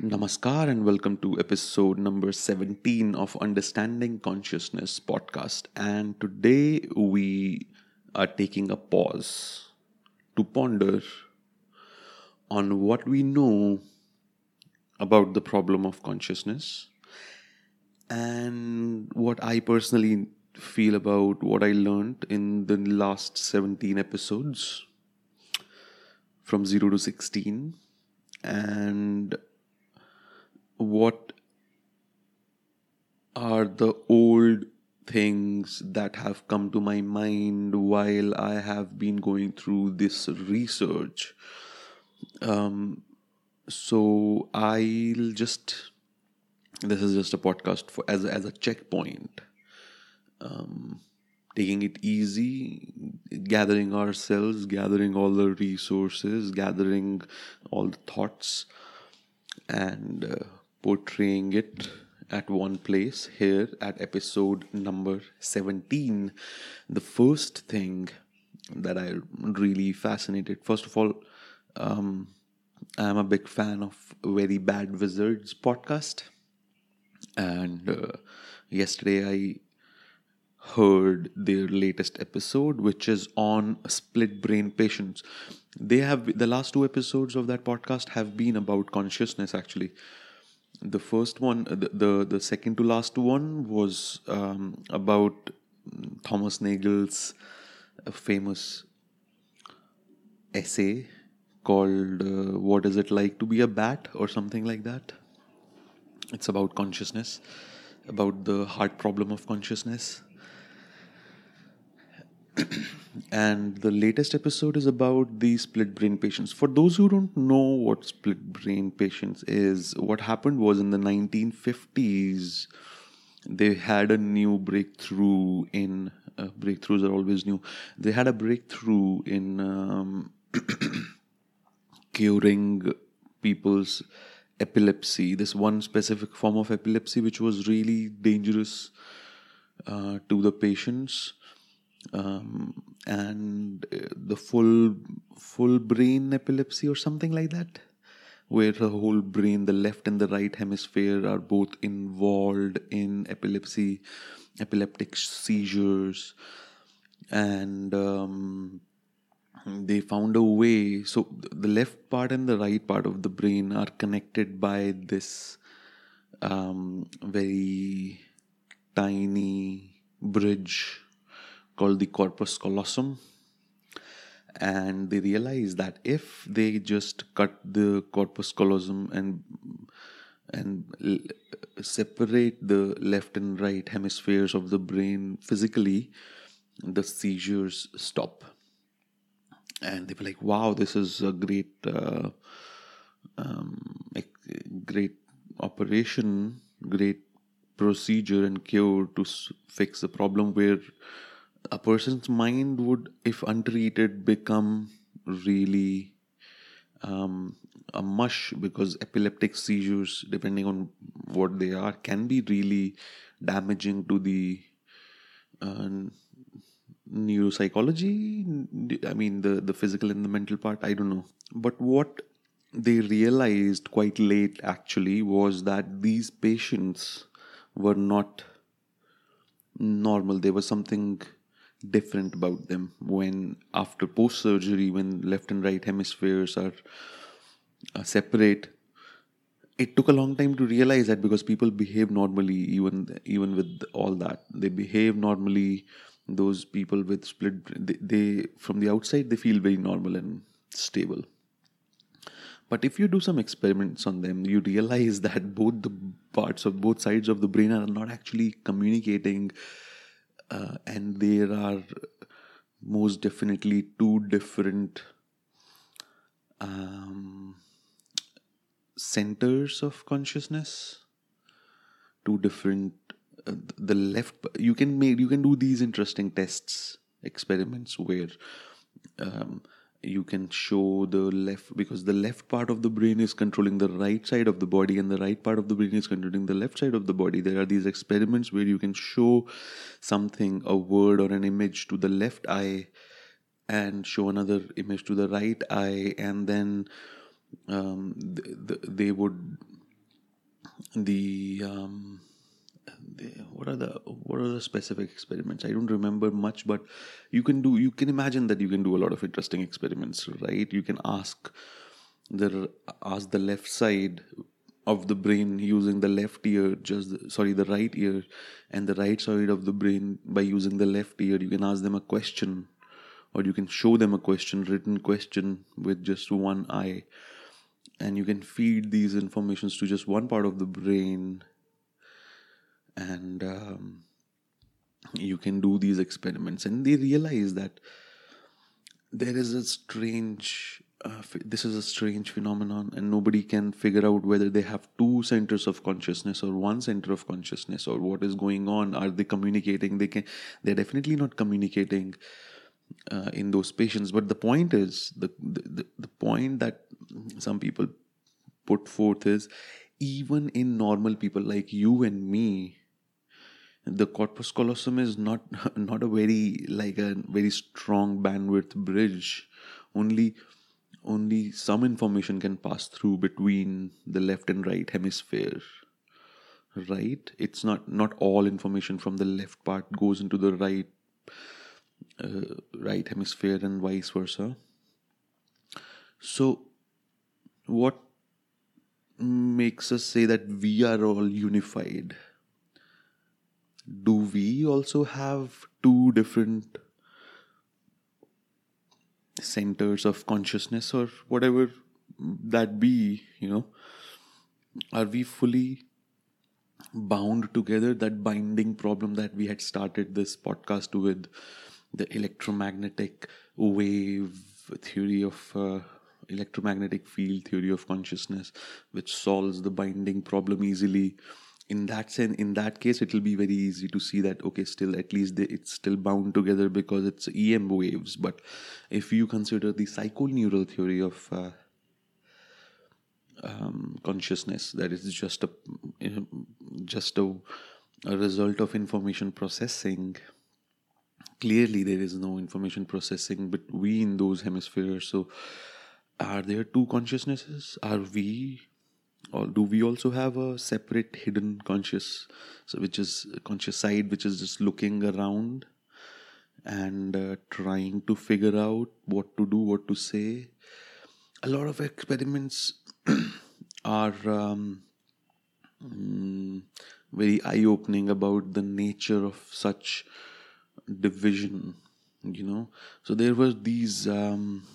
Namaskar and welcome to episode number 17 of Understanding Consciousness podcast. And today we are taking a pause to ponder on what we know about the problem of consciousness and what I personally feel about what I learned in the last 17 episodes from 0 to 16 and what are the old things that have come to my mind while I have been going through this research. Um, so I'll just this is just a podcast for as as a checkpoint. Um, taking it easy, gathering ourselves, gathering all the resources, gathering all the thoughts, and uh, portraying it at one place here at episode number 17 the first thing that i really fascinated first of all um, i'm a big fan of very bad wizards podcast. And uh, yesterday i heard their latest episode which is on split brain patients. They have the last two episodes of that podcast have been about consciousness actually the first one the the, the second to last one was um, about thomas nagel's uh, famous essay called uh, what is it like to be a bat or something like that. It's about consciousness about the hard problem of consciousness and the latest episode is about the split brain patients. For those who don't know what split brain patients is, what happened was in the 1950s, they had a new breakthrough in uh, breakthroughs are always new. They had a breakthrough in um, curing people's epilepsy. This one specific form of epilepsy, which was really dangerous uh, to the patients um, and uh, the full full brain epilepsy or something like that where the whole brain the left and the right hemisphere are both involved in epilepsy epileptic seizures. And um, they found a way. So the left part and the right part of the brain are connected by this um, very tiny bridge called the corpus callosum and they realized that if they just cut the corpus callosum and and separate the left and right hemispheres of the brain physically the seizures stop. And they were like wow this is a great uh, um, great operation great procedure and cure to fix the problem where a person's mind would, if untreated, become really um, a mush because epileptic seizures, depending on what they are, can be really damaging to the uh, neuropsychology. I mean, the, the physical and the mental part, I don't know. But what they realized quite late actually was that these patients were not normal. There was something different about them when after post surgery when left and right hemispheres are uh, separate. It took a long time to realize that because people behave normally even even with all that. They behave normally those people with split they, they from the outside they feel very normal and stable. But if you do some experiments on them you realize that both the parts of both sides of the brain are not actually communicating uh, and there are most definitely two different um, centers of consciousness. Two different uh, the left you can make you can do these interesting tests experiments where um, you can show the left because the left part of the brain is controlling the right side of the body and the right part of the brain is controlling the left side of the body. There are these experiments where you can show something a word or an image to the left eye and show another image to the right eye and then um, th- th- they would the um, what are the what are the specific experiments? I don't remember much but you can do you can imagine that you can do a lot of interesting experiments right? You can ask the ask the left side of the brain using the left ear just sorry the right ear and the right side of the brain by using the left ear. You can ask them a question or you can show them a question written question with just one eye. And you can feed these informations to just one part of the brain and um, you can do these experiments. And they realize that there is a strange uh, this is a strange phenomenon and nobody can figure out whether they have two centers of consciousness or one center of consciousness or what is going on. Are they communicating? They can they're definitely not communicating uh, in those patients. But the point is the, the the point that some people put forth is even in normal people like you and me the corpus callosum is not not a very like a very strong bandwidth bridge. Only only some information can pass through between the left and right hemisphere right? It's not not all information from the left part goes into the right uh, right hemisphere and vice versa. So what makes us say that we are all unified do we also have two different centers of consciousness or whatever that be you know? Are we fully bound together? That binding problem that we had started this podcast with the electromagnetic wave theory of uh, electromagnetic field theory of consciousness which solves the binding problem easily in that sense in that case it will be very easy to see that okay still at least they, it's still bound together because it's em waves. But if you consider the psychoneural theory of uh, um, consciousness that is just a just a, a result of information processing clearly there is no information processing between those hemispheres. So are there two consciousnesses? Are we or do we also have a separate hidden conscious so which is conscious side which is just looking around and uh, trying to figure out what to do what to say? A lot of experiments are um, mm, very eye opening about the nature of such division you know? So there were these um,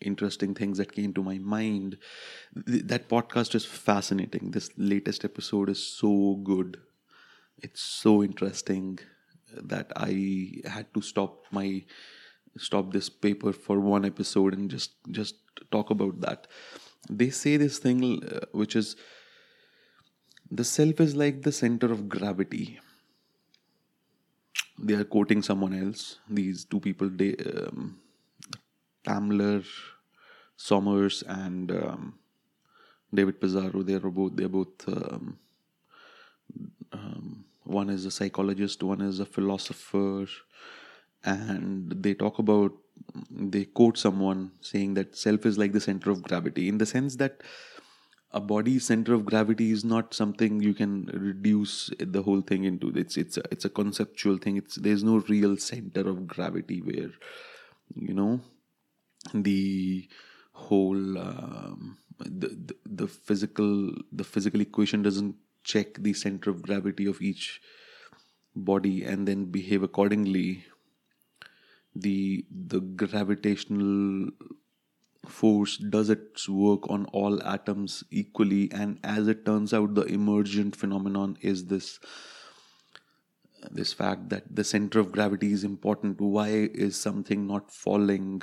interesting things that came to my mind. that podcast is fascinating. This latest episode is so good. It's so interesting that I had to stop my stop this paper for one episode and just just talk about that. They say this thing uh, which is the self is like the center of gravity. They are quoting someone else. These two people, they, um, Tamler Sommers and um, David Pizarro. They are both they are both um, um, one is a psychologist, one is a philosopher, and they talk about they quote someone saying that self is like the center of gravity in the sense that a body's center of gravity is not something you can reduce the whole thing into it's it's a, it's a conceptual thing it's there's no real center of gravity where you know the whole um, the, the, the physical the physical equation doesn't check the center of gravity of each body and then behave accordingly. The the gravitational force does its work on all atoms equally and as it turns out the emergent phenomenon is this this fact that the center of gravity is important. Why is something not falling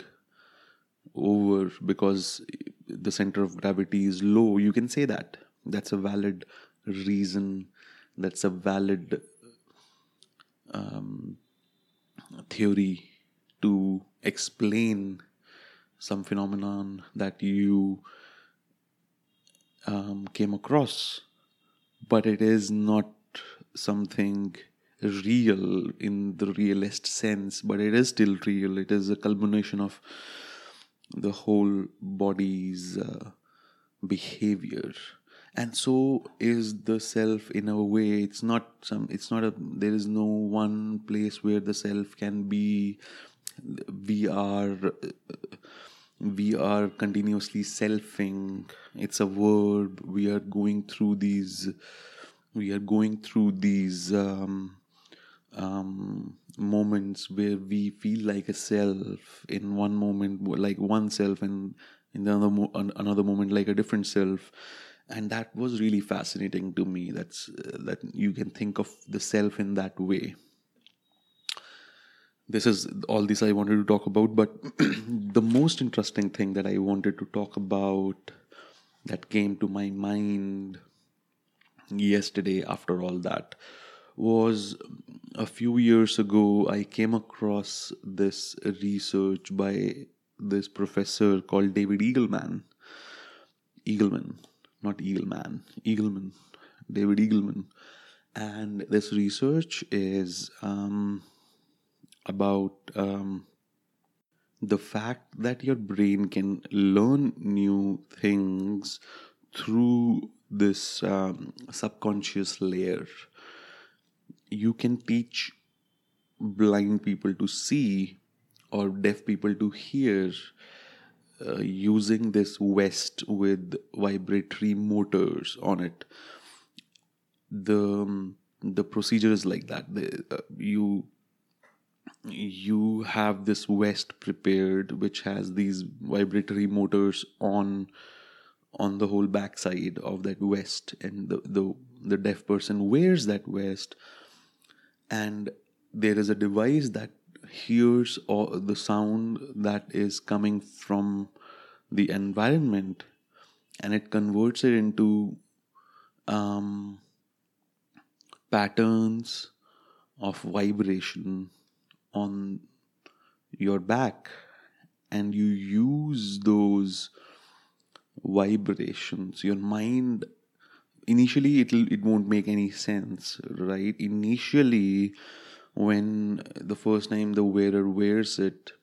over because the center of gravity is low. You can say that. That's a valid reason. That's a valid um, theory to explain some phenomenon that you um, came across. But it is not something real in the realist sense but it is still real. It is a culmination of the whole body's uh, behavior. And so is the self in a way. It's not some it's not a there is no one place where the self can be. We are we are continuously selfing. It's a verb. We are going through these we are going through these um, um, moments where we feel like a self in one moment like one self and in another mo- another moment like a different self. And that was really fascinating to me. That's uh, that you can think of the self in that way. This is all this i wanted to talk about but the most interesting thing that i wanted to talk about that came to my mind yesterday after all that was a few years ago i came across this research by this professor called david eagleman eagleman not eagleman eagleman david eagleman and this research is um, about um, the fact that your brain can learn new things through this um, subconscious layer. You can teach blind people to see or deaf people to hear uh, using this vest with vibratory motors on it. The um, the procedure is like that. The, uh, you you have this vest prepared which has these vibratory motors on on the whole backside of that vest and the, the the deaf person wears that vest and there is a device that hears all the sound that is coming from the environment and it converts it into um, patterns of vibration on your back. And you use those vibrations. Your mind initially it'll it won't make any sense right? Initially when the first time the wearer wears it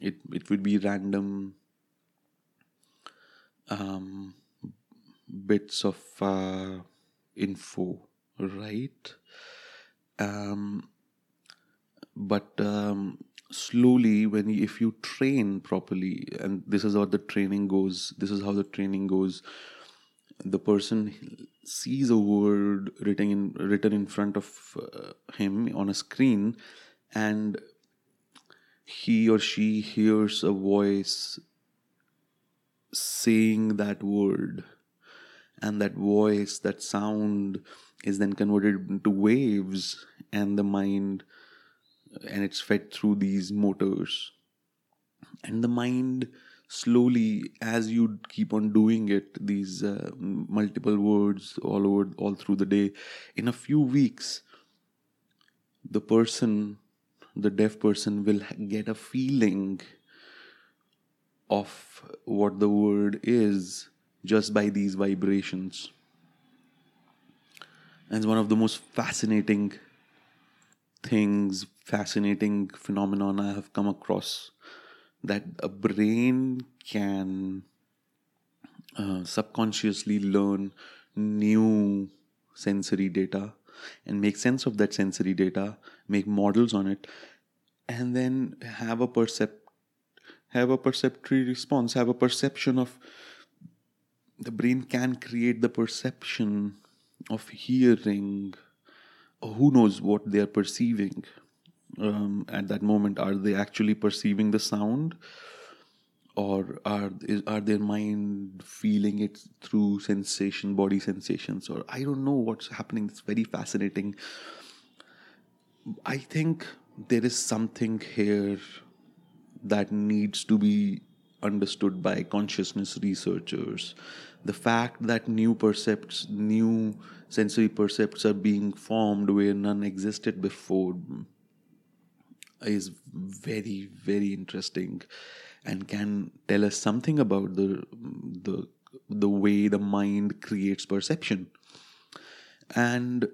it it would be random um, bits of uh, info right? Um, but um, slowly when you, if you train properly and this is how the training goes this is how the training goes the person sees a word written in written in front of uh, him on a screen and he or she hears a voice saying that word. And that voice that sound is then converted into waves and the mind and it's fed through these motors. And the mind slowly as you keep on doing it these uh, multiple words all over all through the day in a few weeks the person the deaf person will get a feeling of what the word is just by these vibrations. And it's one of the most fascinating things, fascinating phenomenon I have come across that a brain can uh, subconsciously learn new sensory data and make sense of that sensory data, make models on it, and then have a percept have a perceptory response, have a perception of the brain can create the perception of hearing who knows what they are perceiving um, at that moment are they actually perceiving the sound? Or are is, are their mind feeling it through sensation body sensations? Or i don't know what's happening. It's very fascinating. I think there is something here that needs to be understood by consciousness researchers. The fact that new percepts new sensory percepts are being formed where none existed before is very very interesting and can tell us something about the the the way the mind creates perception and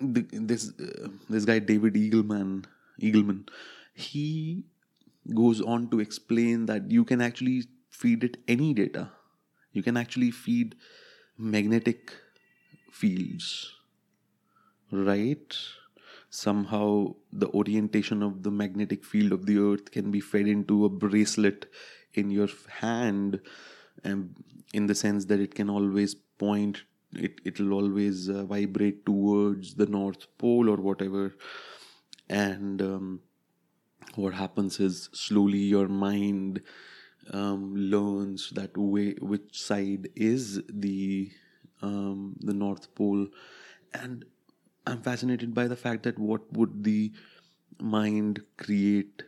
the, this uh, this guy David Eagleman Eagleman he goes on to explain that you can actually feed it any data you can actually feed magnetic fields, right? Somehow the orientation of the magnetic field of the earth can be fed into a bracelet in your hand, and in the sense that it can always point, it, it'll always uh, vibrate towards the North Pole or whatever. And um, what happens is slowly your mind um, learns that way which side is the um, the North Pole, and I'm fascinated by the fact that what would the mind create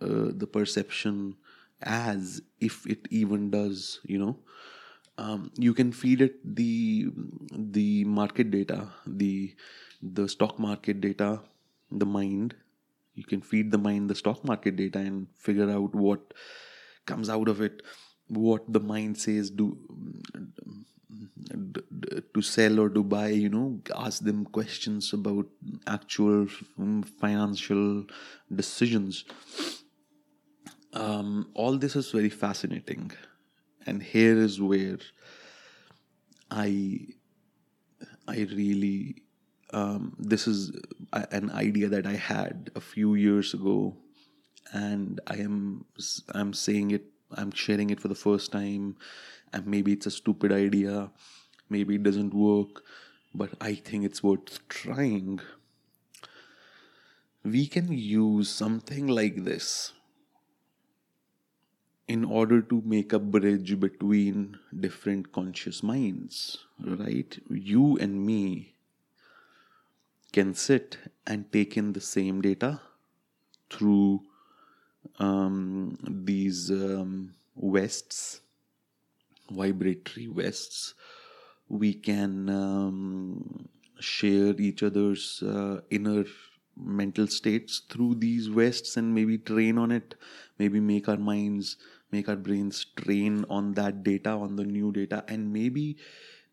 uh, the perception as if it even does, you know. Um, you can feed it the the market data, the the stock market data, the mind. You can feed the mind the stock market data and figure out what comes out of it what the mind says do to sell or to buy you know ask them questions about actual mm, financial decisions. Um, all this is very fascinating. And here is where i i really um, this is an idea that i had a few years ago. And I am I'm saying it I'm sharing it for the first time and maybe it's a stupid idea. Maybe it doesn't work. But I think it's worth trying. We can use something like this in order to make a bridge between different conscious minds right? You and me can sit and take in the same data through um, these um, vests, vibratory vests. We can um, share each other's uh, inner mental states through these vests and maybe train on it, maybe make our minds, make our brains train on that data, on the new data, and maybe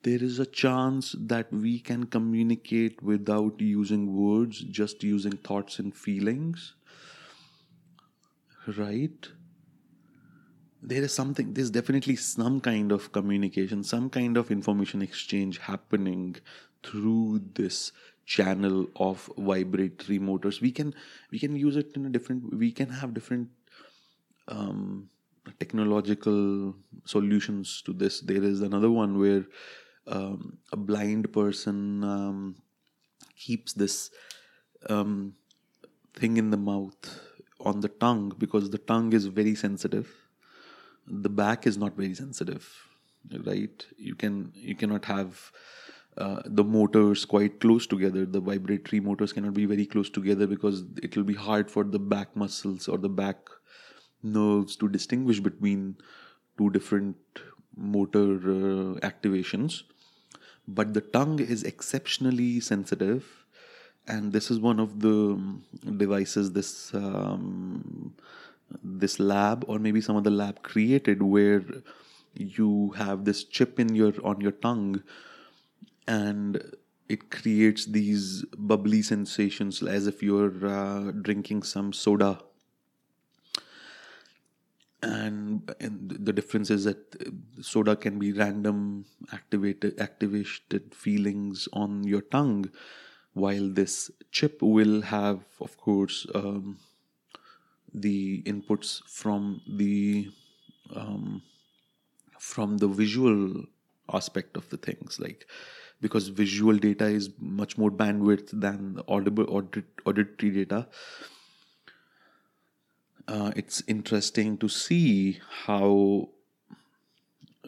there is a chance that we can communicate without using words, just using thoughts and feelings right there is something there's definitely some kind of communication some kind of information exchange happening through this channel of vibratory motors. We can we can use it in a different we can have different um, technological solutions to this. There is another one where um, a blind person um, keeps this um, thing in the mouth on the tongue because the tongue is very sensitive the back is not very sensitive right? You can you cannot have uh, the motors quite close together. The vibratory motors cannot be very close together because it will be hard for the back muscles or the back nerves to distinguish between two different motor uh, activations. But the tongue is exceptionally sensitive and this is one of the devices this um, this lab or maybe some other lab created where you have this chip in your on your tongue and it creates these bubbly sensations as if you're uh, drinking some soda. And, and the difference is that soda can be random activated activated feelings on your tongue while this chip will have of course um, the inputs from the um, from the visual aspect of the things like because visual data is much more bandwidth than audible audit, auditory data. Uh, it's interesting to see how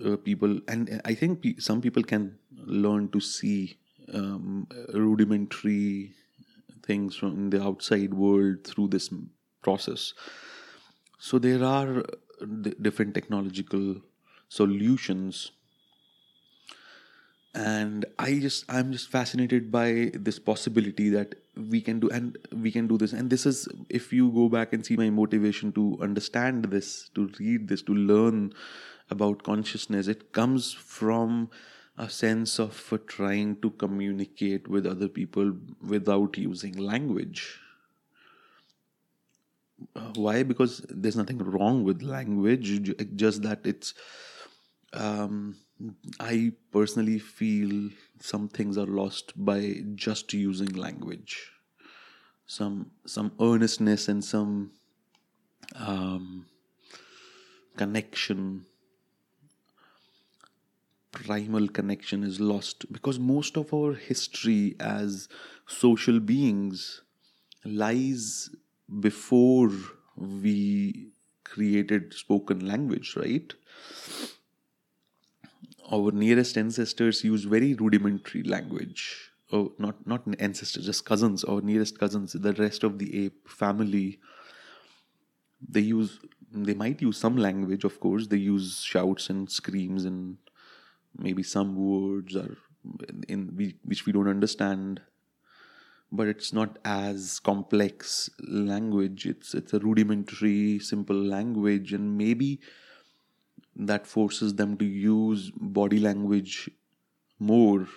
uh, people and i think pe- some people can learn to see um, rudimentary things from the outside world through this process. So there are d- different technological solutions and i just i'm just fascinated by this possibility that we can do and we can do this and this is if you go back and see my motivation to understand this to read this to learn about consciousness it comes from a sense of uh, trying to communicate with other people without using language. Uh, why? Because there's nothing wrong with language, just that it's. Um, I personally feel some things are lost by just using language some some earnestness and some um, connection primal connection is lost because most of our history as social beings lies before we created spoken language right? Our nearest ancestors use very rudimentary language. Oh not not ancestors just cousins. Or nearest cousins the rest of the ape family they use they might use some language of course. They use shouts and screams and maybe some words are in which we don't understand but it's not as complex language. It's it's a rudimentary simple language and maybe that forces them to use body language more.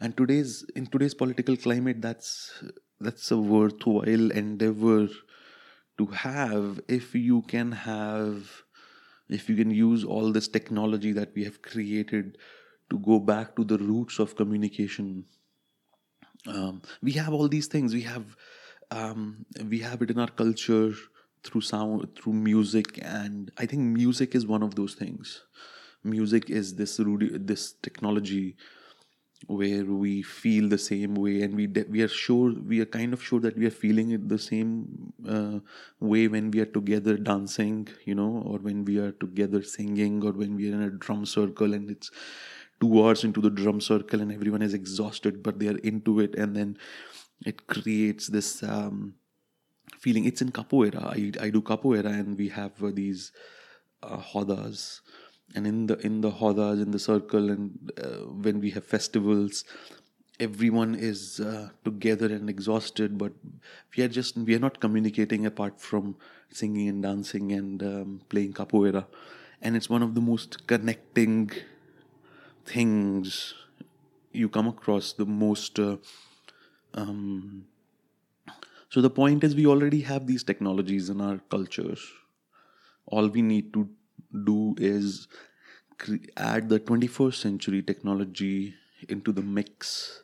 And today's in today's political climate that's that's a worthwhile endeavor to have if you can have if you can use all this technology that we have created to go back to the roots of communication um, we have all these things. We have um, we have it in our culture through sound through music and i think music is one of those things. Music is this this technology where we feel the same way and we de- we are sure we are kind of sure that we are feeling it the same uh, way when we are together dancing you know or when we are together singing or when we are in a drum circle and it's two hours into the drum circle and everyone is exhausted but they are into it. And then it creates this um, feeling. It's in capoeira I, I do capoeira and we have uh, these uh, rodas and in the in the rodas in the circle and uh, when we have festivals everyone is uh, together and exhausted but we are just we are not communicating apart from singing and dancing and um, playing capoeira and it's one of the most connecting things you come across the most uh, um, so the point is we already have these technologies in our cultures all we need to do is cre- add the 21st century technology into the mix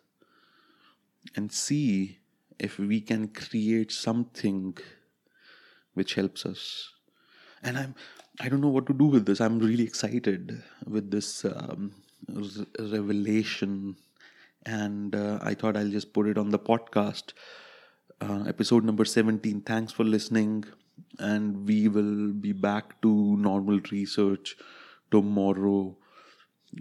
and see if we can create something which helps us. And i'm i don't know what to do with this. I'm really excited with this um, revelation and uh, i thought i'll just put it on the podcast uh, episode number 17 thanks for listening and we will be back to normal research tomorrow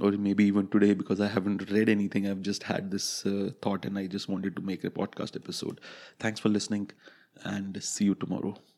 or maybe even today because I haven't read anything. I've just had this uh, thought and I just wanted to make a podcast episode. Thanks for listening and see you tomorrow.